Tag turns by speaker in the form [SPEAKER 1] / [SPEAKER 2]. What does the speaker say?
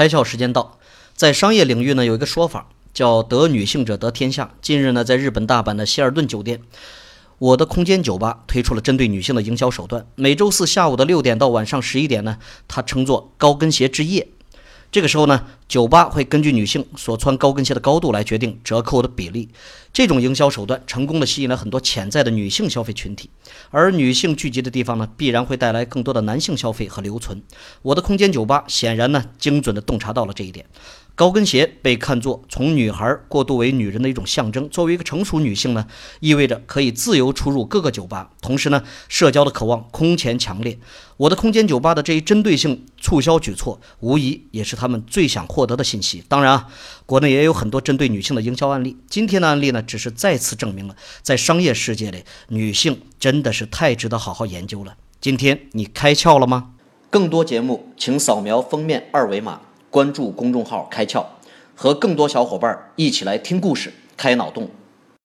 [SPEAKER 1] 开窍时间到，在商业领域呢，有一个说法叫“得女性者得天下”。近日呢，在日本大阪的希尔顿酒店，我的空间酒吧推出了针对女性的营销手段。每周四下午的六点到晚上十一点呢，它称作“高跟鞋之夜”。这个时候呢，酒吧会根据女性所穿高跟鞋的高度来决定折扣的比例。这种营销手段成功的吸引了很多潜在的女性消费群体，而女性聚集的地方呢，必然会带来更多的男性消费和留存。我的空间酒吧显然呢，精准的洞察到了这一点。高跟鞋被看作从女孩过渡为女人的一种象征。作为一个成熟女性呢，意味着可以自由出入各个酒吧，同时呢，社交的渴望空前强烈。我的空间酒吧的这一针对性促销举措，无疑也是他们最想获得的信息。当然啊，国内也有很多针对女性的营销案例。今天的案例呢，只是再次证明了，在商业世界里，女性真的是太值得好好研究了。今天你开窍了吗？更多节目，请扫描封面二维码。关注公众号“开窍”，和更多小伙伴一起来听故事、开脑洞。